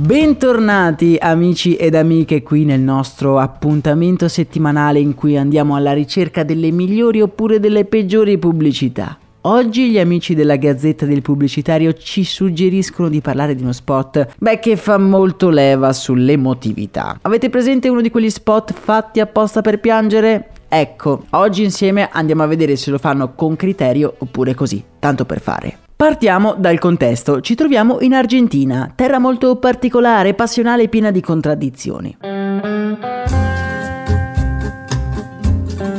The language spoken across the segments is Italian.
Bentornati amici ed amiche qui nel nostro appuntamento settimanale in cui andiamo alla ricerca delle migliori oppure delle peggiori pubblicità. Oggi gli amici della Gazzetta del Pubblicitario ci suggeriscono di parlare di uno spot, beh, che fa molto leva sull'emotività. Avete presente uno di quegli spot fatti apposta per piangere? Ecco, oggi insieme andiamo a vedere se lo fanno con criterio oppure così, tanto per fare. Partiamo dal contesto. Ci troviamo in Argentina, terra molto particolare, passionale e piena di contraddizioni.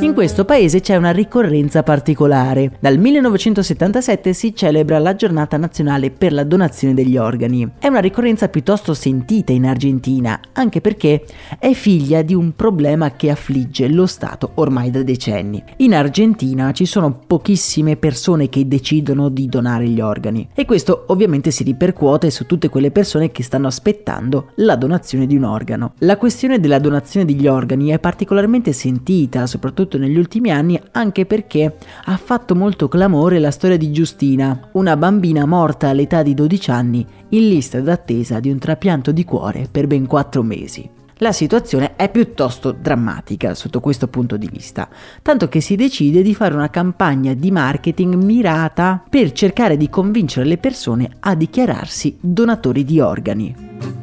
In questo paese c'è una ricorrenza particolare. Dal 1977 si celebra la giornata nazionale per la donazione degli organi. È una ricorrenza piuttosto sentita in Argentina, anche perché è figlia di un problema che affligge lo Stato ormai da decenni. In Argentina ci sono pochissime persone che decidono di donare gli organi e questo ovviamente si ripercuote su tutte quelle persone che stanno aspettando la donazione di un organo. La questione della donazione degli organi è particolarmente sentita, soprattutto soprattutto negli ultimi anni, anche perché ha fatto molto clamore la storia di Giustina, una bambina morta all'età di 12 anni in lista d'attesa di un trapianto di cuore per ben 4 mesi. La situazione è piuttosto drammatica sotto questo punto di vista, tanto che si decide di fare una campagna di marketing mirata per cercare di convincere le persone a dichiararsi donatori di organi.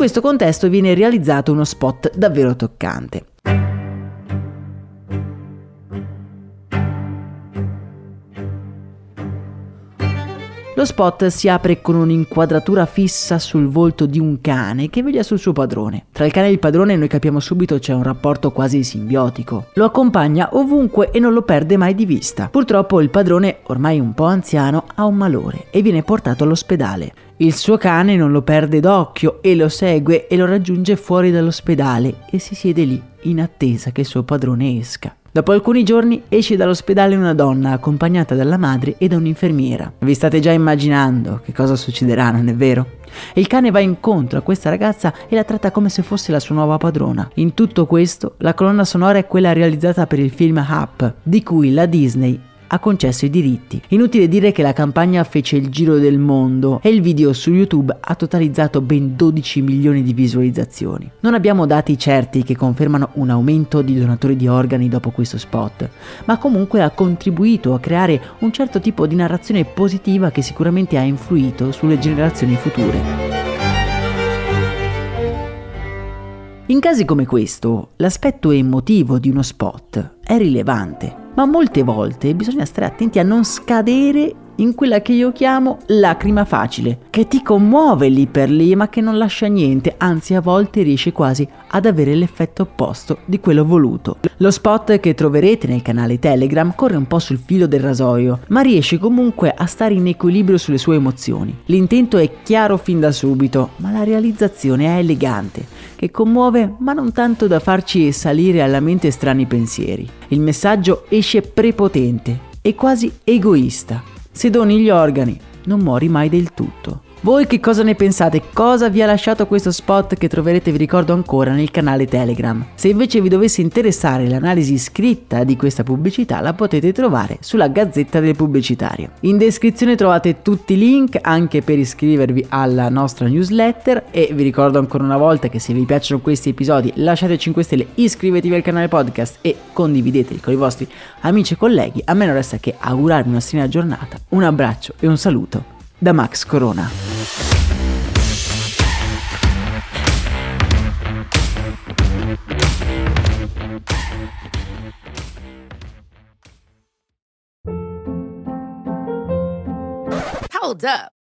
In questo contesto viene realizzato uno spot davvero toccante. Lo spot si apre con un'inquadratura fissa sul volto di un cane che veglia sul suo padrone. Tra il cane e il padrone noi capiamo subito c'è un rapporto quasi simbiotico. Lo accompagna ovunque e non lo perde mai di vista. Purtroppo il padrone, ormai un po' anziano, ha un malore e viene portato all'ospedale. Il suo cane non lo perde d'occhio e lo segue e lo raggiunge fuori dall'ospedale e si siede lì in attesa che il suo padrone esca. Dopo alcuni giorni esce dall'ospedale una donna accompagnata dalla madre e da un'infermiera. Vi state già immaginando che cosa succederà, non è vero? Il cane va incontro a questa ragazza e la tratta come se fosse la sua nuova padrona. In tutto questo, la colonna sonora è quella realizzata per il film Up, di cui la Disney ha concesso i diritti. Inutile dire che la campagna fece il giro del mondo e il video su YouTube ha totalizzato ben 12 milioni di visualizzazioni. Non abbiamo dati certi che confermano un aumento di donatori di organi dopo questo spot, ma comunque ha contribuito a creare un certo tipo di narrazione positiva che sicuramente ha influito sulle generazioni future. In casi come questo, l'aspetto emotivo di uno spot è rilevante ma molte volte bisogna stare attenti a non scadere in quella che io chiamo lacrima facile, che ti commuove lì per lì ma che non lascia niente, anzi a volte riesce quasi ad avere l'effetto opposto di quello voluto. Lo spot che troverete nel canale Telegram corre un po' sul filo del rasoio, ma riesce comunque a stare in equilibrio sulle sue emozioni. L'intento è chiaro fin da subito, ma la realizzazione è elegante, che commuove ma non tanto da farci salire alla mente strani pensieri. Il messaggio esce prepotente e quasi egoista. Se doni gli organi, non muori mai del tutto. Voi che cosa ne pensate? Cosa vi ha lasciato questo spot che troverete, vi ricordo ancora, nel canale Telegram? Se invece vi dovesse interessare l'analisi scritta di questa pubblicità, la potete trovare sulla Gazzetta del Pubblicitario. In descrizione trovate tutti i link anche per iscrivervi alla nostra newsletter e vi ricordo ancora una volta che se vi piacciono questi episodi lasciate 5 stelle, iscrivetevi al canale podcast e condivideteli con i vostri amici e colleghi. A me non resta che augurarvi una serena giornata, un abbraccio e un saluto da Max Corona. Hold up.